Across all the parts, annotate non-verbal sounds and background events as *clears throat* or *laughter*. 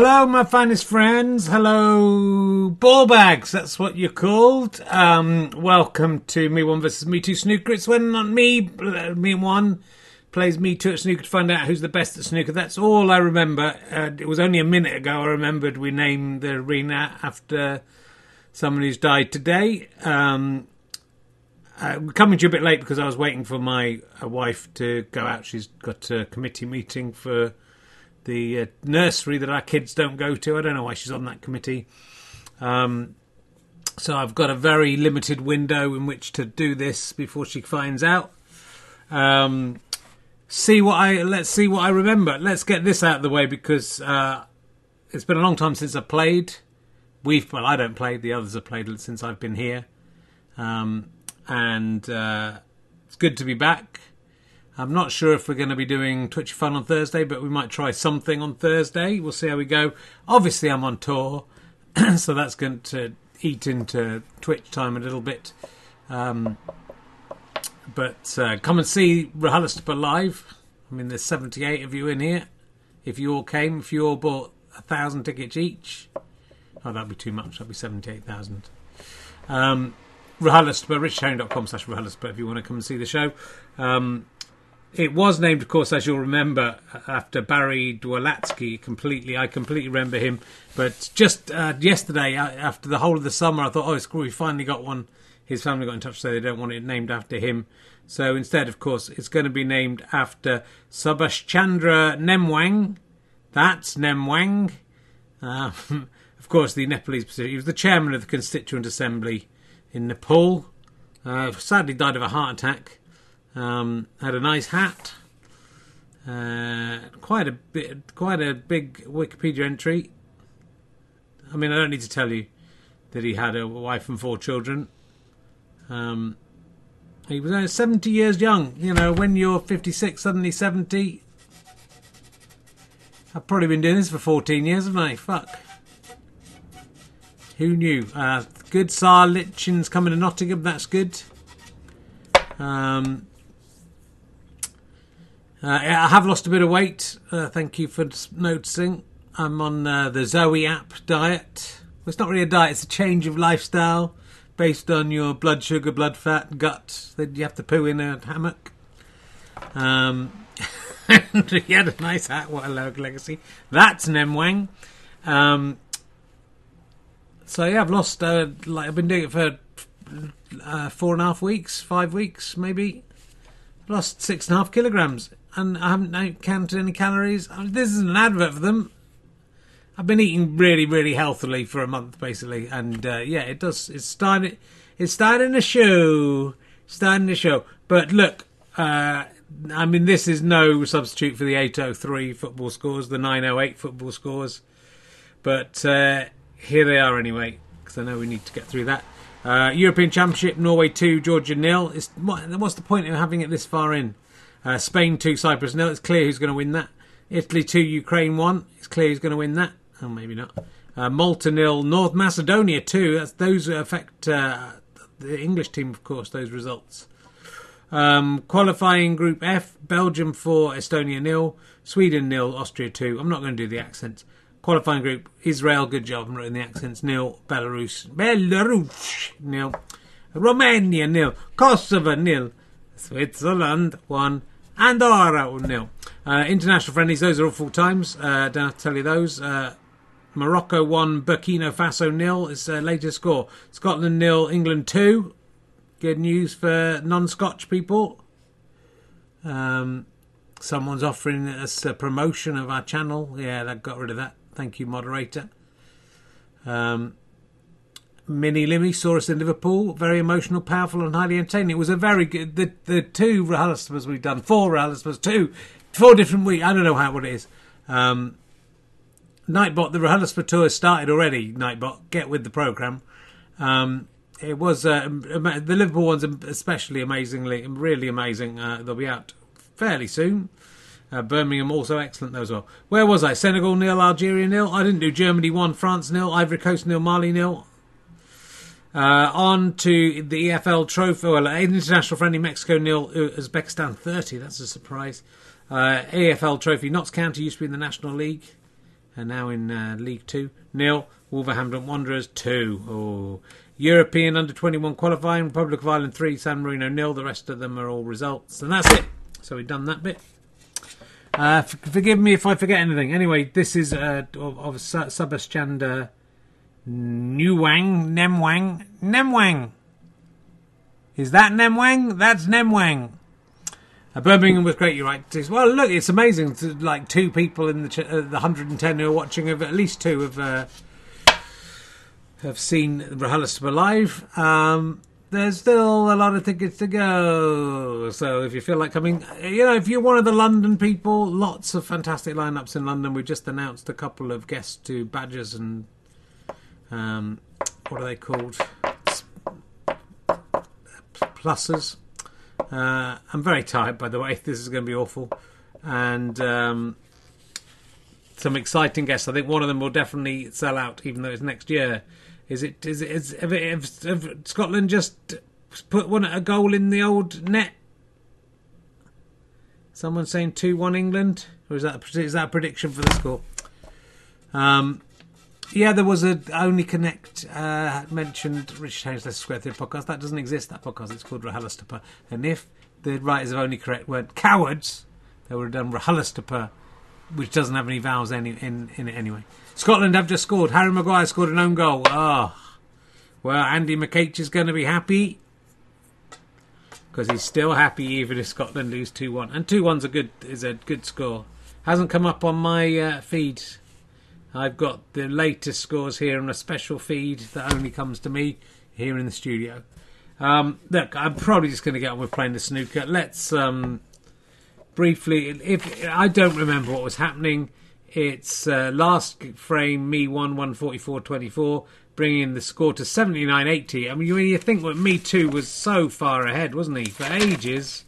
Hello, my finest friends. Hello, ball bags. That's what you're called. Um, welcome to Me One versus Me Two Snooker. It's when not me, uh, me one plays Me Two at snooker to find out who's the best at snooker. That's all I remember. Uh, it was only a minute ago I remembered we named the arena after someone who's died today. Um, uh, we're coming to you a bit late because I was waiting for my uh, wife to go out. She's got a committee meeting for the uh, nursery that our kids don't go to. I don't know why she's on that committee. Um, so I've got a very limited window in which to do this before she finds out. Um, see what I let's see what I remember. Let's get this out of the way because uh, it's been a long time since I played. We've well, I don't play. The others have played since I've been here, um, and uh, it's good to be back. I'm not sure if we're going to be doing Twitch Fun on Thursday, but we might try something on Thursday. We'll see how we go. Obviously, I'm on tour, *clears throat* so that's going to eat into Twitch time a little bit. Um, but uh, come and see RHLSTP live. I mean, there's 78 of you in here. If you all came, if you all bought a thousand tickets each, oh, that'd be too much. That'd be 78,000. Um, RHLSTP, richherring.com slash RHLSTP if you want to come and see the show. Um, it was named, of course, as you'll remember, after Barry Dwalatsky. Completely, I completely remember him. But just uh, yesterday, uh, after the whole of the summer, I thought, oh, it's cool. We finally got one. His family got in touch to say they don't want it named after him. So instead, of course, it's going to be named after Subhash Chandra Nemwang. That's Nemwang. Uh, *laughs* of course, the Nepalese. He was the chairman of the Constituent Assembly in Nepal. Uh, sadly, died of a heart attack. Um, had a nice hat. Uh, quite a bit, quite a big Wikipedia entry. I mean, I don't need to tell you that he had a wife and four children. Um, he was only 70 years young. You know, when you're 56, suddenly 70. I've probably been doing this for 14 years, haven't I? Fuck. Who knew? Uh, good Sar Litchin's coming to Nottingham. That's good. Um, uh, I have lost a bit of weight. Uh, thank you for noticing. I'm on uh, the Zoe app diet. Well, it's not really a diet, it's a change of lifestyle based on your blood sugar, blood fat, gut. That you have to poo in a hammock. Um, *laughs* he had a nice hat. What a legacy. That's Nemwang. Um, so yeah, I've lost. Uh, like I've been doing it for uh, four and a half weeks, five weeks, maybe. Lost six and a half kilograms and I haven't counted any calories. This isn't an advert for them. I've been eating really, really healthily for a month, basically, and uh, yeah, it does. It's starting. It's starting to show. Starting to show. But look, uh, I mean, this is no substitute for the 803 football scores, the 908 football scores. But uh, here they are anyway, because I know we need to get through that. Uh, European Championship, Norway 2, Georgia nil. It's, what, what's the point of having it this far in? Uh, Spain 2, Cyprus nil. It's clear who's going to win that. Italy 2, Ukraine 1. It's clear who's going to win that. Oh, maybe not. Uh, Malta nil, North Macedonia 2. That's, those affect uh, the English team, of course, those results. Um, qualifying Group F, Belgium 4, Estonia nil. Sweden nil, Austria 2. I'm not going to do the accents. Qualifying group, Israel, good job, I'm writing the accents, nil. Belarus, Belarus, nil. Romania, nil. Kosovo, nil. Switzerland, 1. Andorra 1 0. Uh, international friendlies, those are all full times. Uh, don't have to tell you those. Uh, Morocco 1, Burkina Faso nil is the latest score. Scotland nil, England 2. Good news for non Scotch people. Um, someone's offering us a promotion of our channel. Yeah, that got rid of that. Thank you, moderator. Um, Mini Limmy saw us in Liverpool. Very emotional, powerful, and highly entertaining. It was a very good. The the two RHLSTPs we've done, four RHLSTPs, two, four different weeks. I don't know how what it is. Um, Nightbot, the RHLSTP tour has started already. Nightbot, get with the program. Um, it was uh, the Liverpool ones, especially amazingly, really amazing. Uh, they'll be out fairly soon. Uh, Birmingham also excellent though as well. Where was I? Senegal nil, Algeria nil. I didn't do Germany one, France nil, Ivory Coast nil, Mali nil. Uh, on to the EFL Trophy, well, International Friendly Mexico nil, Uzbekistan 30. That's a surprise. Uh, EFL Trophy, Notts County used to be in the National League. and now in uh, League Two. Nil. Wolverhampton Wanderers two. Oh. European under 21 qualifying, Republic of Ireland 3, San Marino nil. The rest of them are all results. And that's it. So we've done that bit. Uh, f- forgive me if I forget anything. Anyway, this is uh, of, of Newang, Nemwang, Nemwang. Is that Nemwang? That's Nemwang. Uh, Birmingham was great, you're right. Well, look, it's amazing. To, like two people in the ch- uh, the 110 who are watching, have at least two have uh, have seen RHLSTP live. Um, there's still a lot of tickets to go. So if you feel like coming, you know, if you're one of the London people, lots of fantastic lineups in London. We just announced a couple of guests to Badgers and um, what are they called? Pluses. Uh, I'm very tired, by the way. *laughs* This is going to be awful. And um, some exciting guests. I think one of them will definitely sell out, even though it's next year. Is it? Is it? Is have, it, have, have Scotland just put one a goal in the old net? Someone saying two one England, or is that is that a prediction for the score? Um, yeah, there was a only connect uh, mentioned Richard Herring's Leicester Square Theatre podcast. That doesn't exist. That podcast. It's called RHLSTP. And if the writers of Only Connect weren't cowards, they would have done RHLSTP, which doesn't have any vowels any, in in it anyway. Scotland have just scored. Harry Maguire scored an own goal. Ah, oh. well, Andy McCage is going to be happy because he's still happy even if Scotland lose two one. And two one's a good is a good score. Hasn't come up on my uh, feed. I've got the latest scores here on a special feed that only comes to me here in the studio. Um, look, I'm probably just going to get on with playing the snooker. Let's um, briefly, if I don't remember what was happening it's uh, last frame, me 1, 144 24, bringing the score to 79 80. I mean, when you think that Me Too was so far ahead, wasn't he? For ages,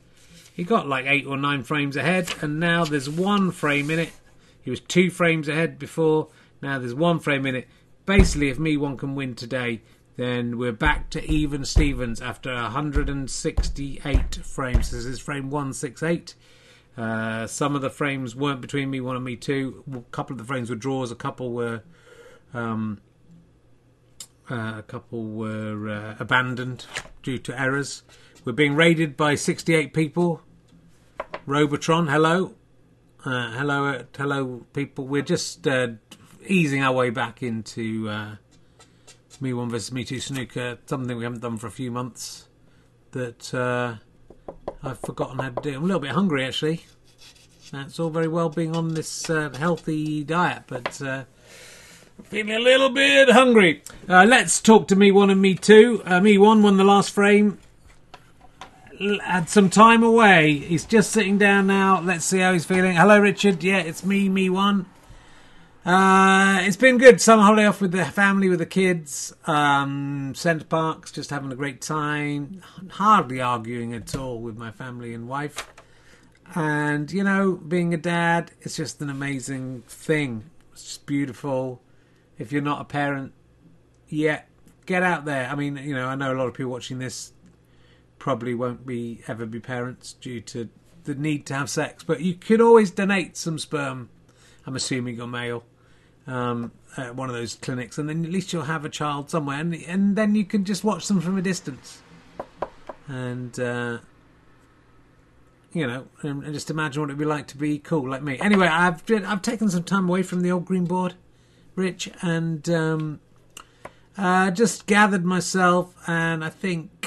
he got like eight or nine frames ahead, and now there's one frame in it. He was two frames ahead before, now there's one frame in it. Basically, if Me 1 can win today, then we're back to even Stevens after 168 frames. This is frame 168. Uh, some of the frames weren't between me one and me two. A couple of the frames were draws. A couple were, um, uh, a couple were uh, abandoned due to errors. We're being raided by 68 people. Robotron, hello, uh, hello, uh, hello, people. We're just easing our way back into me one versus me two snooker. Something we haven't done for a few months. That I've forgotten how to do. I'm a little bit hungry actually. That's all very well being on this uh, healthy diet, but uh, feeling a little bit hungry. Uh, let's talk to me one and me two. Uh, me one won the last frame. Had some time away. He's just sitting down now. Let's see how he's feeling. Hello, Richard. Yeah, it's me, me one. Uh, it's been good. Summer holiday off with the family, with the kids. Um, Center Parks, just having a great time. Hardly arguing at all with my family and wife. And, you know, being a dad, it's just an amazing thing. It's just beautiful. If you're not a parent yet, get out there. I mean, you know, I know a lot of people watching this probably won't be ever be parents due to the need to have sex, but you could always donate some sperm. I'm assuming you're male um, at one of those clinics, and then at least you'll have a child somewhere, and, and then you can just watch them from a distance, and uh, you know, and, and, just imagine what it'd be like to be cool like me. Anyway, I've I've taken some time away from the old green board, Rich, and um, uh, just gathered myself, and I think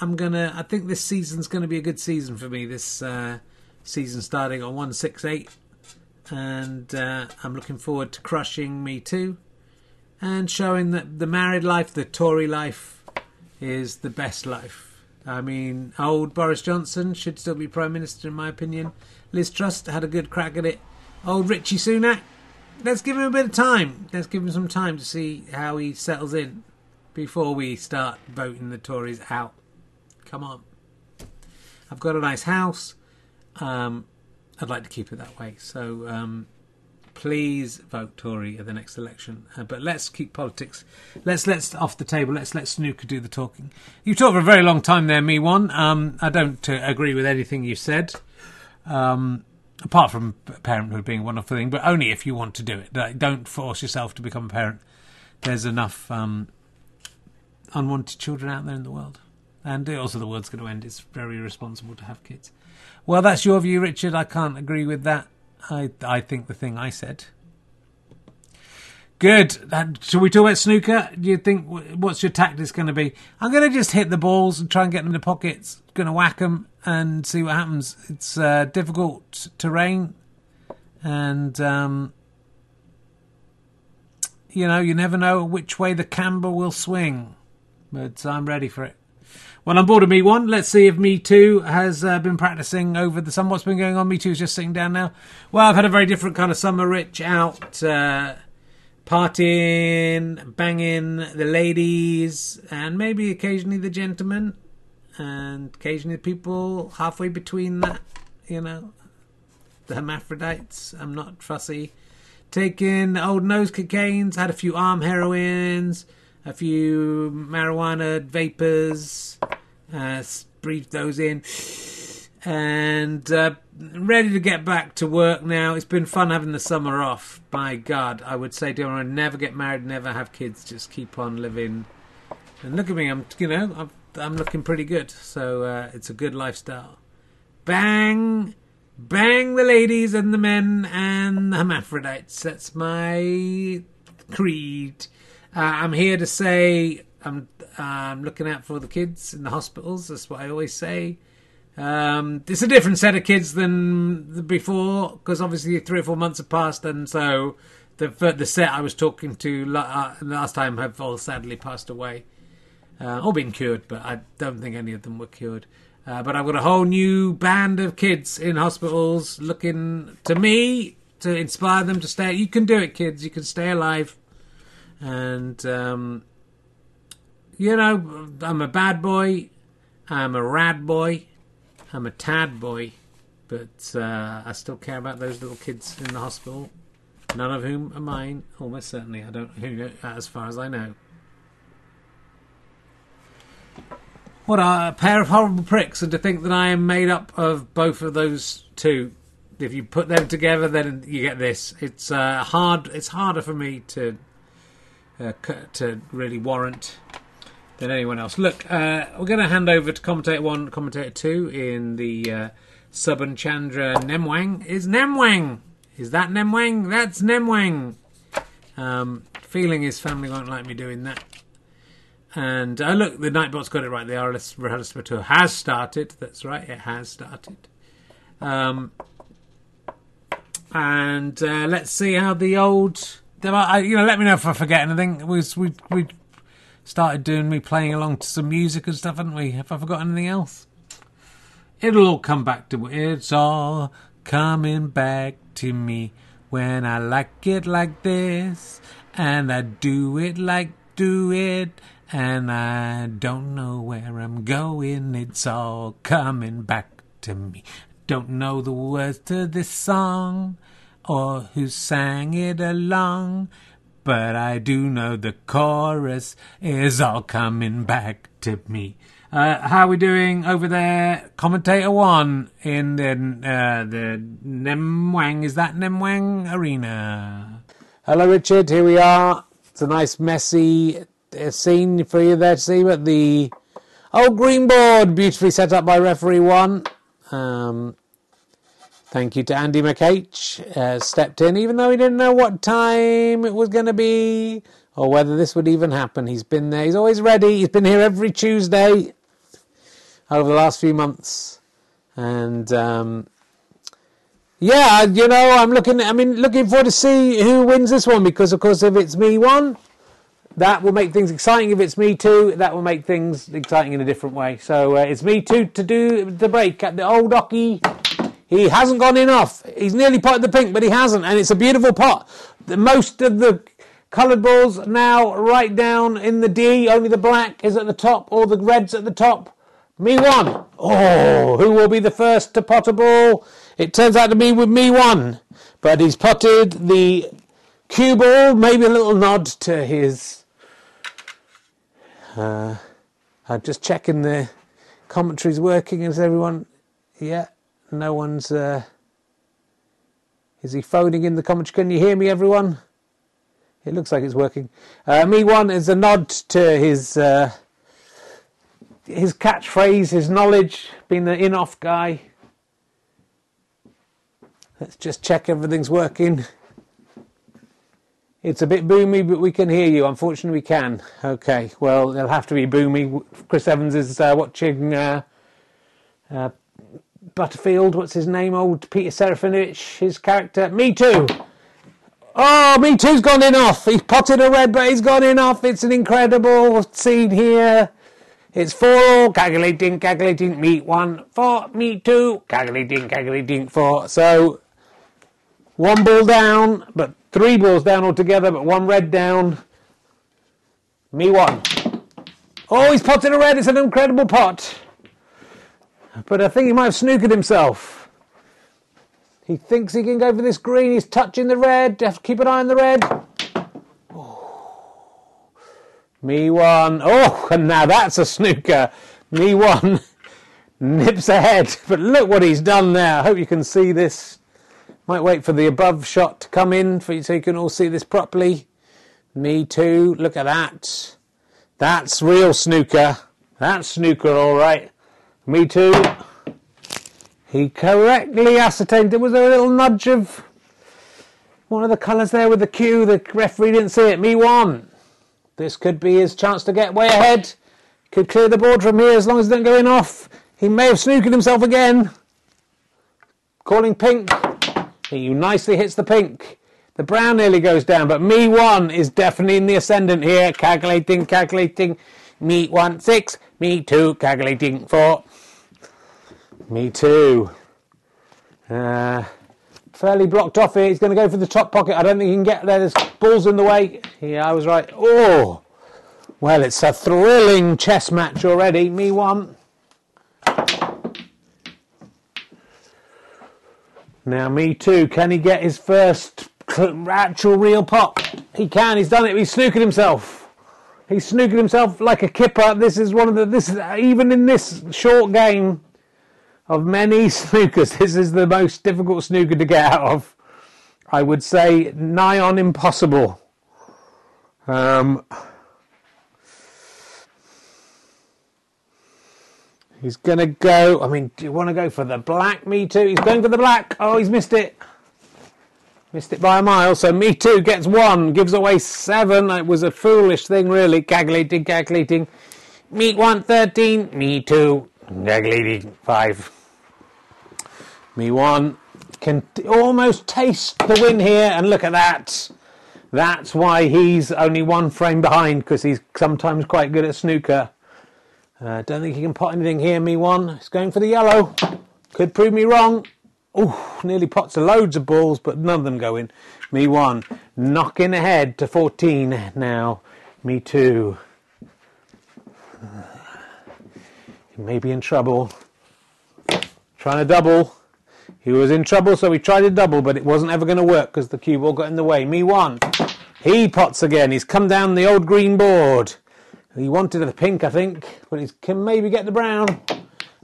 I'm gonna. I think this season's gonna be a good season for me. This uh, season starting on one six eight and uh, I'm looking forward to crushing Me Too and showing that the married life, the Tory life, is the best life. I mean, old Boris Johnson should still be Prime Minister, in my opinion. Liz Truss had a good crack at it. Old Richie Sunak, let's give him a bit of time. Let's give him some time to see how he settles in before we start voting the Tories out. Come on. I've got a nice house. Um, I'd like to keep it that way. So um, please vote Tory at the next election. Uh, but let's keep politics. Let's let's off the table. Let's let Snooker do the talking. You talked for a very long time there, me one. Um, I don't uh, agree with anything you said. Um, apart from parenthood being a wonderful thing, but only if you want to do it. Like, Don't force yourself to become a parent. There's enough um, unwanted children out there in the world. And also, the world's going to end. It's very irresponsible to have kids. Well, that's your view, Richard. I can't agree with that. I I think the thing I said. Good. Shall we talk about snooker? Do you think what's your tactics going to be? I'm going to just hit the balls and try and get them in the pockets. Going to whack them and see what happens. It's uh, difficult terrain, and um, you know you never know which way the camber will swing. But I'm ready for it. Well, I'm bored of Me One. Let's see if Me Two has uh, been practicing over the summer. What's been going on? Me Two is just sitting down now. Well, I've had a very different kind of summer. Rich out uh, partying, banging the ladies, and maybe occasionally the gentlemen, and occasionally people halfway between that. You know, the hermaphrodites. I'm not fussy. Taking old nose cocaines. Had a few arm heroines a few marijuana vapors, uh, breathed those in, and uh, ready to get back to work now. It's been fun having the summer off. By God, I would say to everyone, never get married, never have kids, just keep on living. And look at me, I'm you know I'm, I'm looking pretty good, so uh, it's a good lifestyle. Bang, bang the ladies and the men and the hermaphrodites. That's my creed. Uh, I'm here to say I'm looking out for the kids in the hospitals. That's what I always say. Um, it's a different set of kids than before because obviously three or four months have passed, and so the the set I was talking to uh, last time have all sadly passed away, uh, all been cured, but I don't think any of them were cured. Uh, but I've got a whole new band of kids in hospitals looking to me to inspire them to stay. You can do it, kids. You can stay alive and um, you know, I'm a bad boy, I'm a rad boy, I'm a tad boy, but uh, I still care about those little kids in the hospital. None of whom are mine, almost certainly. I don't, as far as I know. What a pair of horrible pricks, and to think that I am made up of both of those two. If you put them together, then you get this. It's uh, hard. It's harder for me to uh, to really warrant than anyone else. Look, uh, we're going to hand over to commentator one, commentator two in the uh, Subhash Chandra Nemwang. Is Nemwang? Is that Nemwang? That's Nemwang. Um, feeling his family won't like me doing that. And uh, look, the Nightbot's got it right. The RLS Rehearsal Tour has started. That's right, it has started. Um, and uh, let's see how the old you know, let me know if I forget anything. We we we started doing me playing along to some music and stuff, haven't we? Have I forgot anything else? It'll all come back to it's all coming back to me when I like it like this, and I do it like do it, and I don't know where I'm going. It's all coming back to me. Don't know the words to this song or who sang it along. But I do know the chorus is all coming back to me. Uh, how are we doing over there? Commentator one in the uh, the Nemwang. Is that Nemwang Arena? Hello, Richard. Here we are. It's a nice messy uh, scene for you there to see, but the old green board beautifully set up by referee one. Um, Thank you to Andy McH, uh, stepped in, even though he didn't know what time it was going to be or whether this would even happen. He's been there. He's always ready. He's been here every Tuesday over the last few months, and um, yeah, you know, I'm looking. I mean, looking forward to see who wins this one because, of course, if it's me one, that will make things exciting. If it's me two, that will make things exciting in a different way. So uh, it's me two to do the break at the old Ocky he hasn't gone enough. He's nearly potted the pink, but he hasn't, and it's a beautiful pot. The, most of the coloured balls now right down in the D. Only the black is at the top, or the red's at the top. Me one. Oh, who will be the first to pot a ball? It turns out to be with me one, but he's potted the cue ball. Maybe a little nod to his. Uh, I'm just checking the commentary's working. Is everyone? Yeah, no one's uh, Is he phoning in the commentary? Can you hear me, everyone? It looks like it's working. Uh, me one is a nod to his uh, his catchphrase, his knowledge, being the in-off guy. Let's just check everything's working. It's a bit boomy, but we can hear you. Unfortunately, we can. Okay, well, it'll have to be boomy. Chris Evans is uh, watching uh, uh, Butterfield. What's his name? Old Peter Serafinowicz, his character. Me too. Oh, Me Too's gone in off. He's potted a red, but he's gone in off. It's an incredible scene here. It's four, all, calculating, calculating, meet one, four, meet two, calculating, calculating, four. So, one ball down, but three balls down altogether, but one red down. Me one. Oh, he's potted a red. It's an incredible pot. But I think he might have snookered himself. He thinks he can go for this green. He's touching the red. Have to keep an eye on the red. Me one. Oh, and now that's a snooker. Me one *laughs* nips ahead. But look what he's done there. I hope you can see this. Might wait for the above shot to come in for you so you can all see this properly. Me too. Look at that. That's real snooker. That's snooker, all right. Me too. He correctly ascertained there was a little nudge of one of the colours there with the cue. The referee didn't see it. Me one. This could be his chance to get way ahead. Could clear the board from here as long as it doesn't go in off. He may have snookered himself again. Calling pink. He nicely hits the pink. The brown nearly goes down, but me one is definitely in the ascendant here. Calculating, calculating. Me one, six. Me two, calculating, four. Me too. Uh, fairly blocked off here. He's going to go for the top pocket. I don't think he can get there. There's balls in the way. Yeah, I was right. Oh, well, it's a thrilling chess match already. Me one. Now, me too. Can he get his first actual real pop? He can. He's done it. He's snookered himself. He's snookered himself like a kipper. This is one of the. This is even in this short game of many *laughs* snookers, this is the most difficult snooker to get out of. I would say nigh on impossible. Um, he's going to go. I mean, do you want to go for the black? Me too. He's going for the black. Oh, he's missed it. Missed it by a mile. So me too gets one, gives away seven. It was a foolish thing, really. Calculating, calculating. Me one, 13. Me two, calculating, five. Me one can t- almost taste the win here, and look at that. That's why he's only one frame behind because he's sometimes quite good at snooker. Uh, don't think he can pot anything here. Me one. He's going for the yellow. Could prove me wrong. Oh, nearly pots loads of balls, but none of them go in. Me one. Knocking ahead to 14 now. Me two. He may be in trouble. Trying to double. He was in trouble, so he tried a double, but it wasn't ever going to work because the cue ball got in the way. Me one. He pots again. He's come down the old green board. He wanted the pink, I think, but he can maybe get the brown.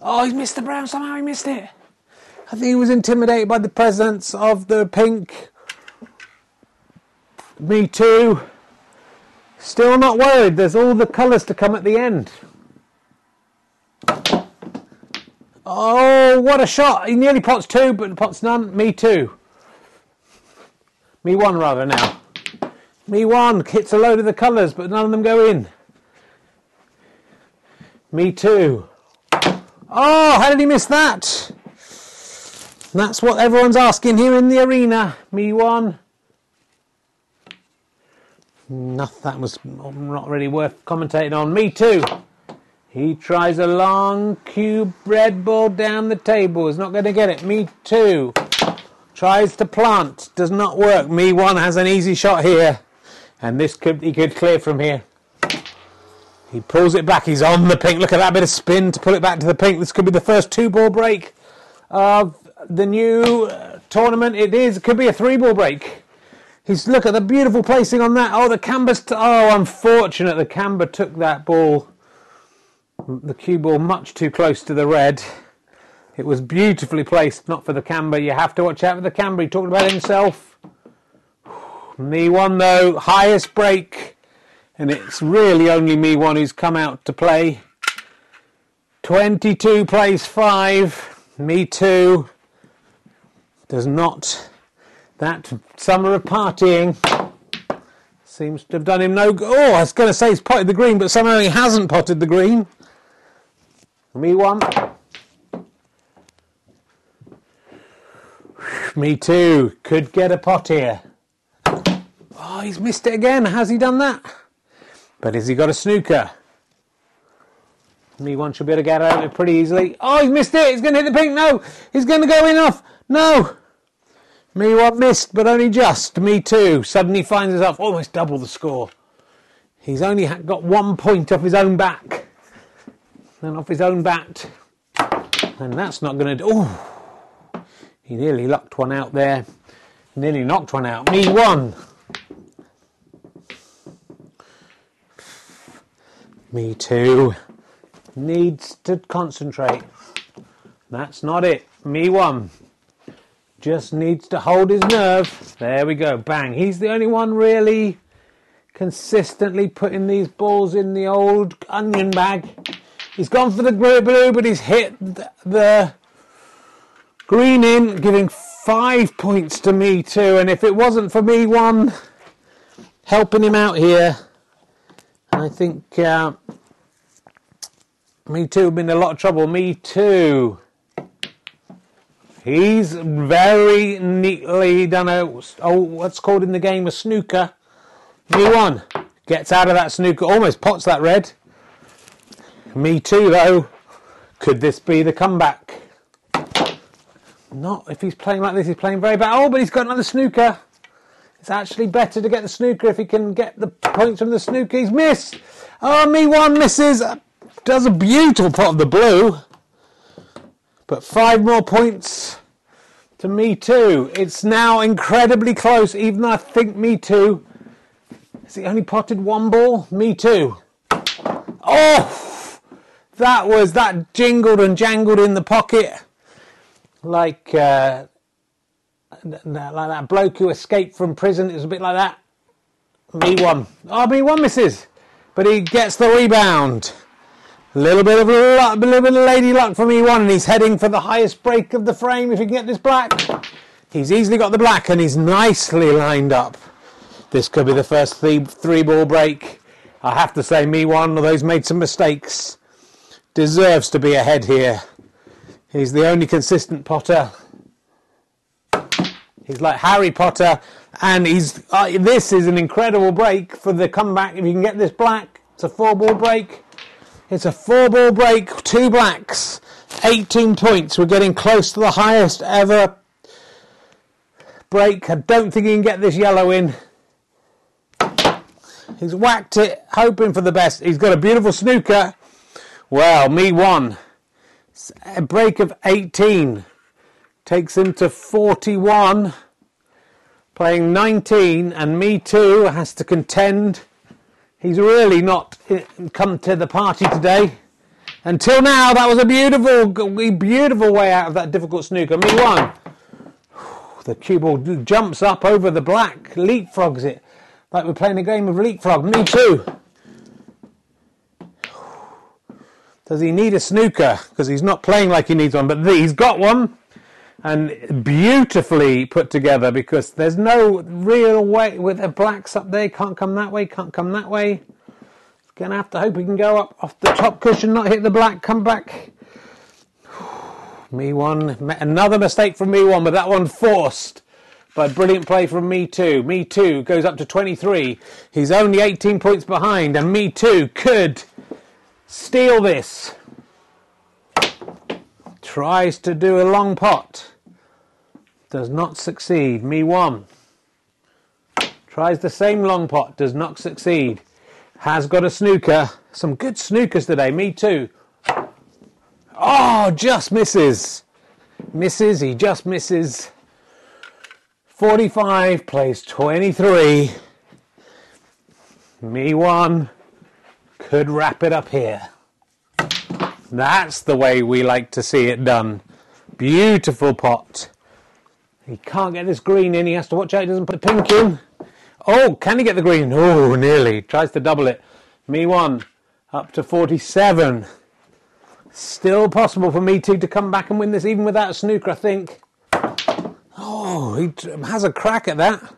Oh, he's missed the brown. Somehow he missed it. I think he was intimidated by the presence of the pink. Me too. Still not worried. There's all the colours to come at the end. Oh, what a shot! He nearly pots two, but pots none. Me too. Me one, rather, now. Me one hits a load of the colours, but none of them go in. Me too. Oh, how did he miss that? That's what everyone's asking here in the arena. Me one. No, that was not really worth commentating on. Me too. He tries a long cube red ball down the table. Is not going to get it. Me too. Tries to plant. Does not work. Me one has an easy shot here. And this could he could clear from here. He pulls it back. He's on the pink. Look at that bit of spin to pull it back to the pink. This could be the first two ball break of the new uh, tournament. It is. It could be a three ball break. He's look at the beautiful placing on that. Oh, the camber. St- oh, unfortunate. The camber took that ball the cue ball much too close to the red. It was beautifully placed, not for the camber. You have to watch out for the camber. He talked about himself. *sighs* Me one though, highest break, and it's really only me one who's come out to play. 22 plays 5, me 2. Does not. That summer of partying seems to have done him no good. Oh, I was going to say he's potted the green, but somehow he hasn't potted the green. Me 1. Me too. Could get a pot here. Oh, he's missed it again. Has he done that? But has he got a snooker? Me one should be able to get out of it pretty easily. Oh, he's missed it. He's going to hit the pink. No, he's going to go in off. No. Me one missed, but only just. Me too. Suddenly finds himself almost double the score. He's only got one point off his own back. And off his own bat. And that's not going to do. He nearly lucked one out there. Nearly knocked one out. Me one. Me too needs to concentrate. That's not it. Me one. Just needs to hold his nerve. There we go. Bang. He's the only one really consistently putting these balls in the old onion bag. He's gone for the blue, but he's hit the green in, giving five points to me too. And if it wasn't for me one helping him out here, I think uh, me too, been in a lot of trouble. Me too. He's very neatly done a, oh, what's called in the game a snooker. Me one. Gets out of that snooker, almost pots that red. Me too, though. Could this be the comeback? Not if he's playing like this, he's playing very bad. Oh, but he's got another snooker. It's actually better to get the snooker if he can get the points from the snooker. He's missed. Oh, me one misses. Does a beautiful pot of the blue. But five more points to me too. It's now incredibly close, even though I think me too. Has he only potted one ball? Me too. Oh! That was, that jingled and jangled in the pocket. Like, uh, like that bloke who escaped from prison. It was a bit like that. Me one. Oh, me one misses. But he gets the rebound. A little bit of luck, a little bit of lady luck for me one, and he's heading for the highest break of the frame if he can get this black. He's easily got the black and he's nicely lined up. This could be the first three, three ball break. I have to say, me one, although he's made some mistakes, deserves to be ahead here. He's the only consistent potter. He's like Harry Potter, and he's. Uh, this is an incredible break for the comeback. If you can get this black, it's a four ball break. It's a four ball break, two blacks, 18 points. We're getting close to the highest ever break. I don't think he can get this yellow in. He's whacked it, hoping for the best. He's got a beautiful snooker. Well, me one. A break of 18 takes him to 41. Playing 19, and me too has to contend He's really not eh, come to the party today. Until now, that was a beautiful, beautiful way out of that difficult snooker. Me one. The cue ball jumps up over the black, leapfrogs it, like we're playing a game of leapfrog. Me too. Does he need a snooker? Because he's not playing like he needs one, but he's got one and beautifully put together because there's no real way with the blacks up there. Can't come that way. Can't come that way. Gonna have to hope he can go up off the top cushion, not hit the black. Come back. *sighs* me one. Another mistake from me one, but that one forced. by brilliant play from me too. Me too goes up to 23. He's only 18 points behind, and me too could steal this tries to do a long pot, does not succeed. Me one. Tries the same long pot, does not succeed. Has got a snooker. Some good snookers today. Me too. Oh, just misses. Misses. He just misses. 45 plays 23. Me one. Could wrap it up here. That's the way we like to see it done. Beautiful pot. He can't get this green in. He has to watch out he doesn't put the pink in. Oh, can he get the green? Oh, nearly. Tries to double it. Me one. Up to 47. Still possible for me two to come back and win this, even without a snooker, I think. Oh, he has a crack at that.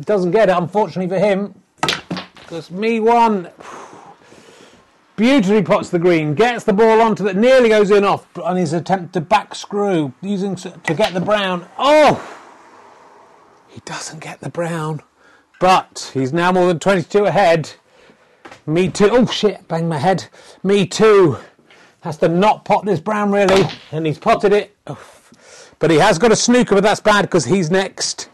Doesn't get it, unfortunately for him. Because me one beautifully pots the green, gets the ball onto that, nearly goes in off on his attempt to back screw, using to get the brown. Oh! He doesn't get the brown. But he's now more than 22 ahead. Me too. Oh shit, bang my head. Me too. Has to not pot this brown really, and he's potted it. But he has got a snooker, but that's bad because he's next.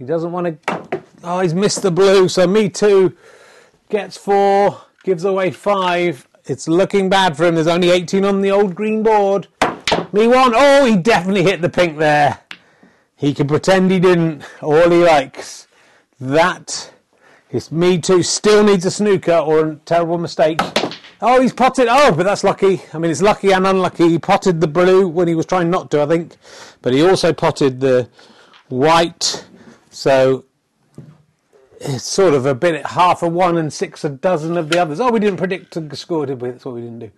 He doesn't want to. Oh, he's missed the blue, so me too. Gets four, gives away five. It's looking bad for him. There's only 18 on the old green board. Me one. Oh, he definitely hit the pink there. He can pretend he didn't. All he likes. That it's me too. Still needs a snooker or a terrible mistake. Oh, he's potted. Oh, but that's lucky. I mean, it's lucky and unlucky. He potted the blue when he was trying not to, I think. But he also potted the white. So it's sort of a bit at half a one and six a dozen of the others. Oh, we didn't predict the score, did we? That's what we didn't do.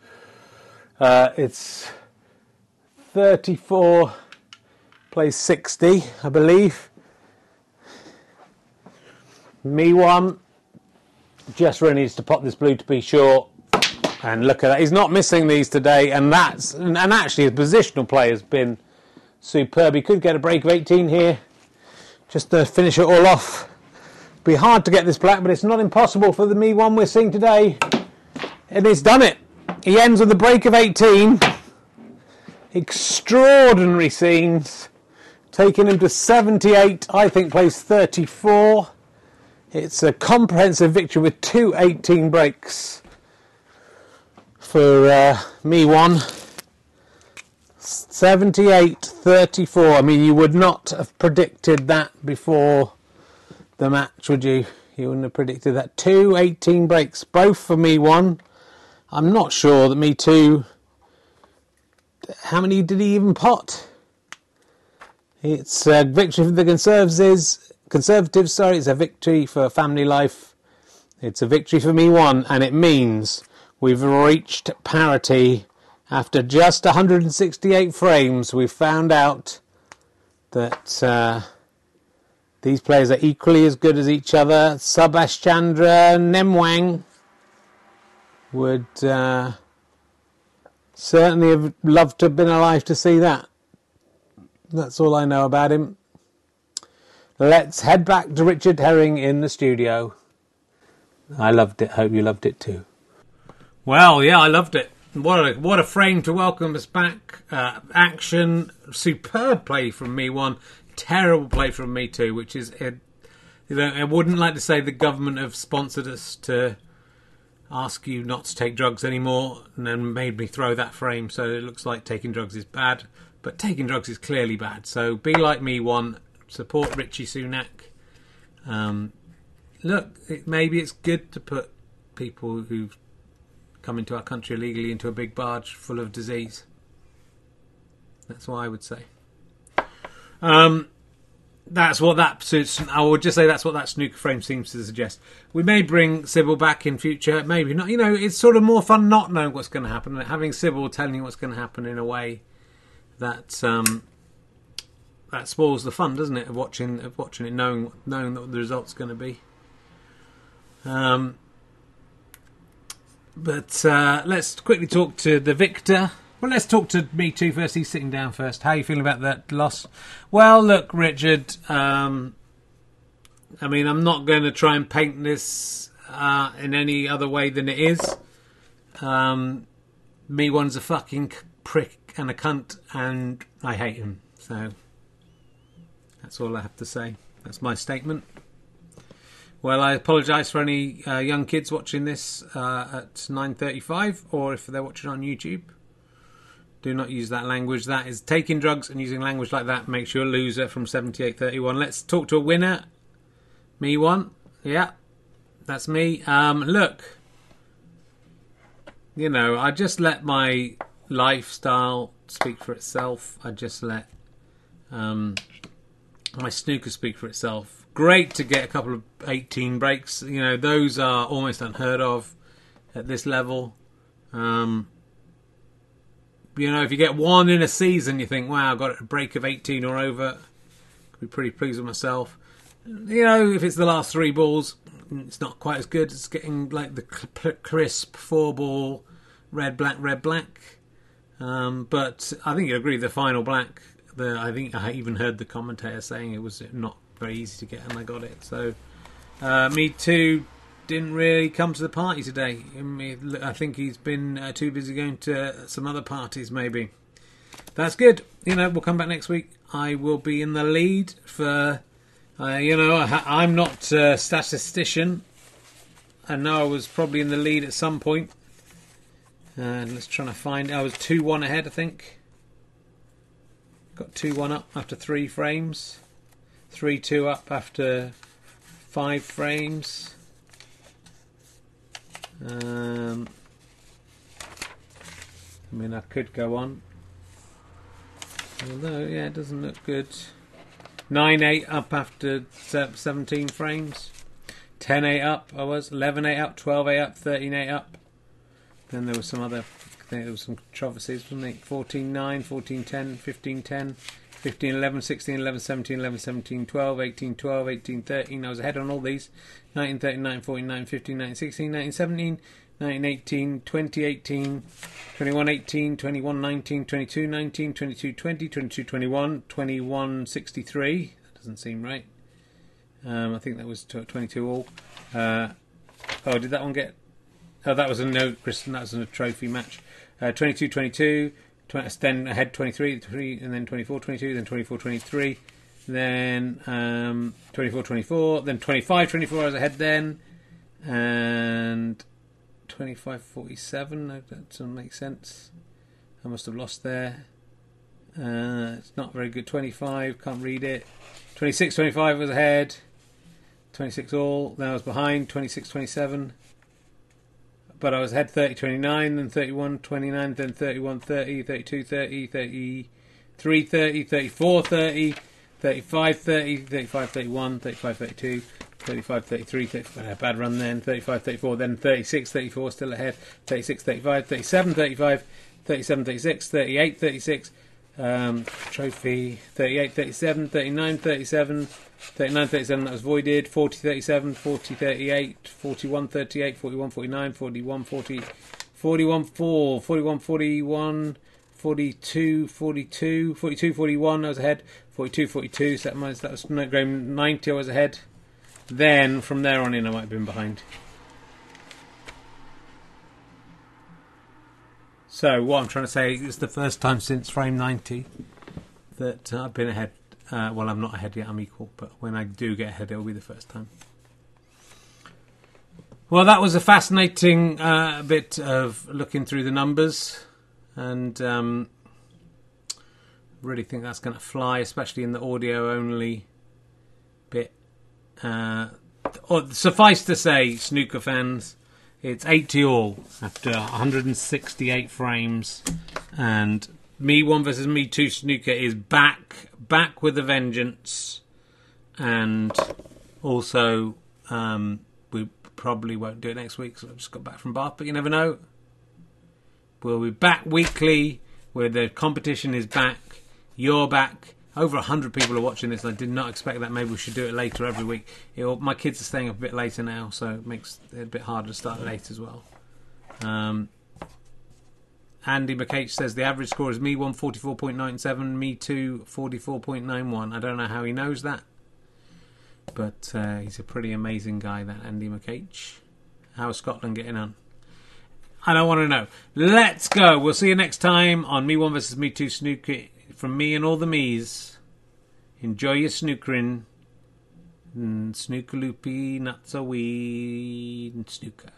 Uh, it's 34 plays 60, I believe. Me one. Just really needs to pop this blue to be sure. And look at that. He's not missing these today. And that's and actually his positional play has been superb. He could get a break of 18 here. Just to finish it all off. Be hard to get this black, but it's not impossible for the me one we're seeing today. And he's done it. He ends with a break of 18. Extraordinary scenes. Taking him to 78, I think plays 34. It's a comprehensive victory with two 18 breaks for uh, me one. 78 34. I mean, you would not have predicted that before the match, would you? You wouldn't have predicted that. Two 18 breaks, both for me one. I'm not sure that me two. How many did he even pot? It's a victory for the Conservatives Conservatives, sorry, it's a victory for family life. It's a victory for me one, and it means we've reached parity after just 168 frames. We've found out that uh, these players are equally as good as each other. Subhash Chandra Nemwang would uh, certainly have loved to have been alive to see that. That's all I know about him. Let's head back to Richard Herring in the studio. I loved it. Hope you loved it too. Well, yeah, I loved it. What a what a frame to welcome us back. Uh, action, superb play from me one, terrible play from me two. Which is, uh, you know, I wouldn't like to say the government have sponsored us to ask you not to take drugs anymore, and then made me throw that frame. So it looks like taking drugs is bad, but taking drugs is clearly bad. So be like me one support Richie Sunak. Um, look, it, maybe it's good to put people who've come into our country illegally into a big barge full of disease. That's what I would say. Um, that's what that suits. I would just say that's what that snooker frame seems to suggest. We may bring Sybil back in future, maybe not. You know, it's sort of more fun not knowing what's going to happen, having Sybil telling you what's going to happen in a way that um, that spoils the fun, doesn't it? Of watching of watching it, knowing knowing what the result's going to be. Um, but uh, let's quickly talk to the victor. Well, let's talk to me too first. He's sitting down first. How are you feeling about that loss? Well, look, Richard. Um, I mean, I'm not going to try and paint this uh, in any other way than it is. Um, me one's a fucking prick and a cunt, and I hate him. So that's all I have to say. That's my statement. Well, I apologise for any uh, young kids watching this uh, at 9:35, or if they're watching on YouTube. Do not use that language. That is taking drugs and using language like that makes you a loser from 78:31. Let's talk to a winner. Me one. Yeah, that's me. Um, look, you know, I just let my lifestyle speak for itself. I just let um, my snooker speak for itself. Great to get a couple of 18 breaks. You know, those are almost unheard of at this level. Um, you know, if you get one in a season, you think, wow, I got a break of 18 or over. Could be pretty pleased with myself. You know, if it's the last three balls, it's not quite as good. It's getting like the crisp four ball, red, black, red, black. Um, but I think you agree, the final black, the, I think I even heard the commentator saying it was not very easy to get, and I got it. So, uh, me too didn't really come to the party today. I think he's been uh, too busy going to some other parties, maybe. That's good. You know, we'll come back next week. I will be in the lead for, uh, you know, I, am not a statistician. I know I was probably in the lead at some point. Uh, let's try to find. I was 2 1 ahead, I think. Got 2 1 up after three frames. 3 2 up after five frames. Um, I mean, I could go on. Although, yeah, it doesn't look good. 9 8 up after 17 frames. 10 8 up, I was. 11 8 up, 12 8 up, 13 8 up. Then there was some other, I think there was some controversies, wasn't it? 14 9, 14 10, 15 10. 15, 11, 16, 11, 17, 11, 17, 12, 18, 12, 18, 13. I was ahead on all these. 19, 13, 19, 14, 19, 15, 19, 16, 19, 17, 19, 18, 20, 18, 21, 18, 21, 19, 22, 19, 22, 20, 22, 21, 21, 63. That doesn't seem right. Um, I think that was 22 all. Uh, oh, did that one get. Oh, that was a no, Kristen. That was a trophy match. Uh, 22 22 then ahead 23, 3, and then 24, 22, then 24, 23, then um, 24, 24, then 25, 24 I was ahead then, and 25, 47, that doesn't make sense. I must have lost there. Uh, it's not very good. 25, can't read it. 26, 25 was ahead. 26 all, then I was behind. 26, 27 but I was ahead 30 29, then 31 29, then 31 30, 32 30, 33 30, 34 30, 35 30, 35 31, 35 32. 35, 33, 35, a bad run then, 35, 34, then 36, 34, still ahead, 36, 35, 37, 35, 37, 36, 38, 36, um, trophy 38, 37, 39, 37, 39, 37, that was voided. 40, 37, 40, 38, 41, 38, 41, 49, 41, 40, 41, 4, 41, 41, 42, 42, 42, 41, I was ahead. 42, 42, so that that was going 90, I was ahead. Then, from there on in, I might have been behind. So what I'm trying to say is the first time since frame 90 that I've been ahead. Uh, well, I'm not ahead yet. I'm equal, but when I do get ahead, it'll be the first time. Well, that was a fascinating uh, bit of looking through the numbers, and um, really think that's going to fly, especially in the audio only bit. Uh, or, suffice to say, snooker fans, it's 80 all after 168 frames, and me one versus me two snooker is back, back with a vengeance, and also um, we probably won't do it next week because I've just got back from Bath, but you never know. We'll be back weekly where the competition is back. You're back over 100 people are watching this. I did not expect that. Maybe we should do it later every week. It'll, my kids are staying up a bit later now, so it makes it a bit harder to start late as well. Um, Andy McH says the average score is me 144.97, me 2 44.91. I don't know how he knows that, but uh, he's a pretty amazing guy, that Andy McH. How's Scotland getting on? I don't want to know. Let's go. We'll see you next time on Me One versus Me Two Snooker from me and all the me's, enjoy your snookering. Mm, snooker loopy, not so wee, snooker.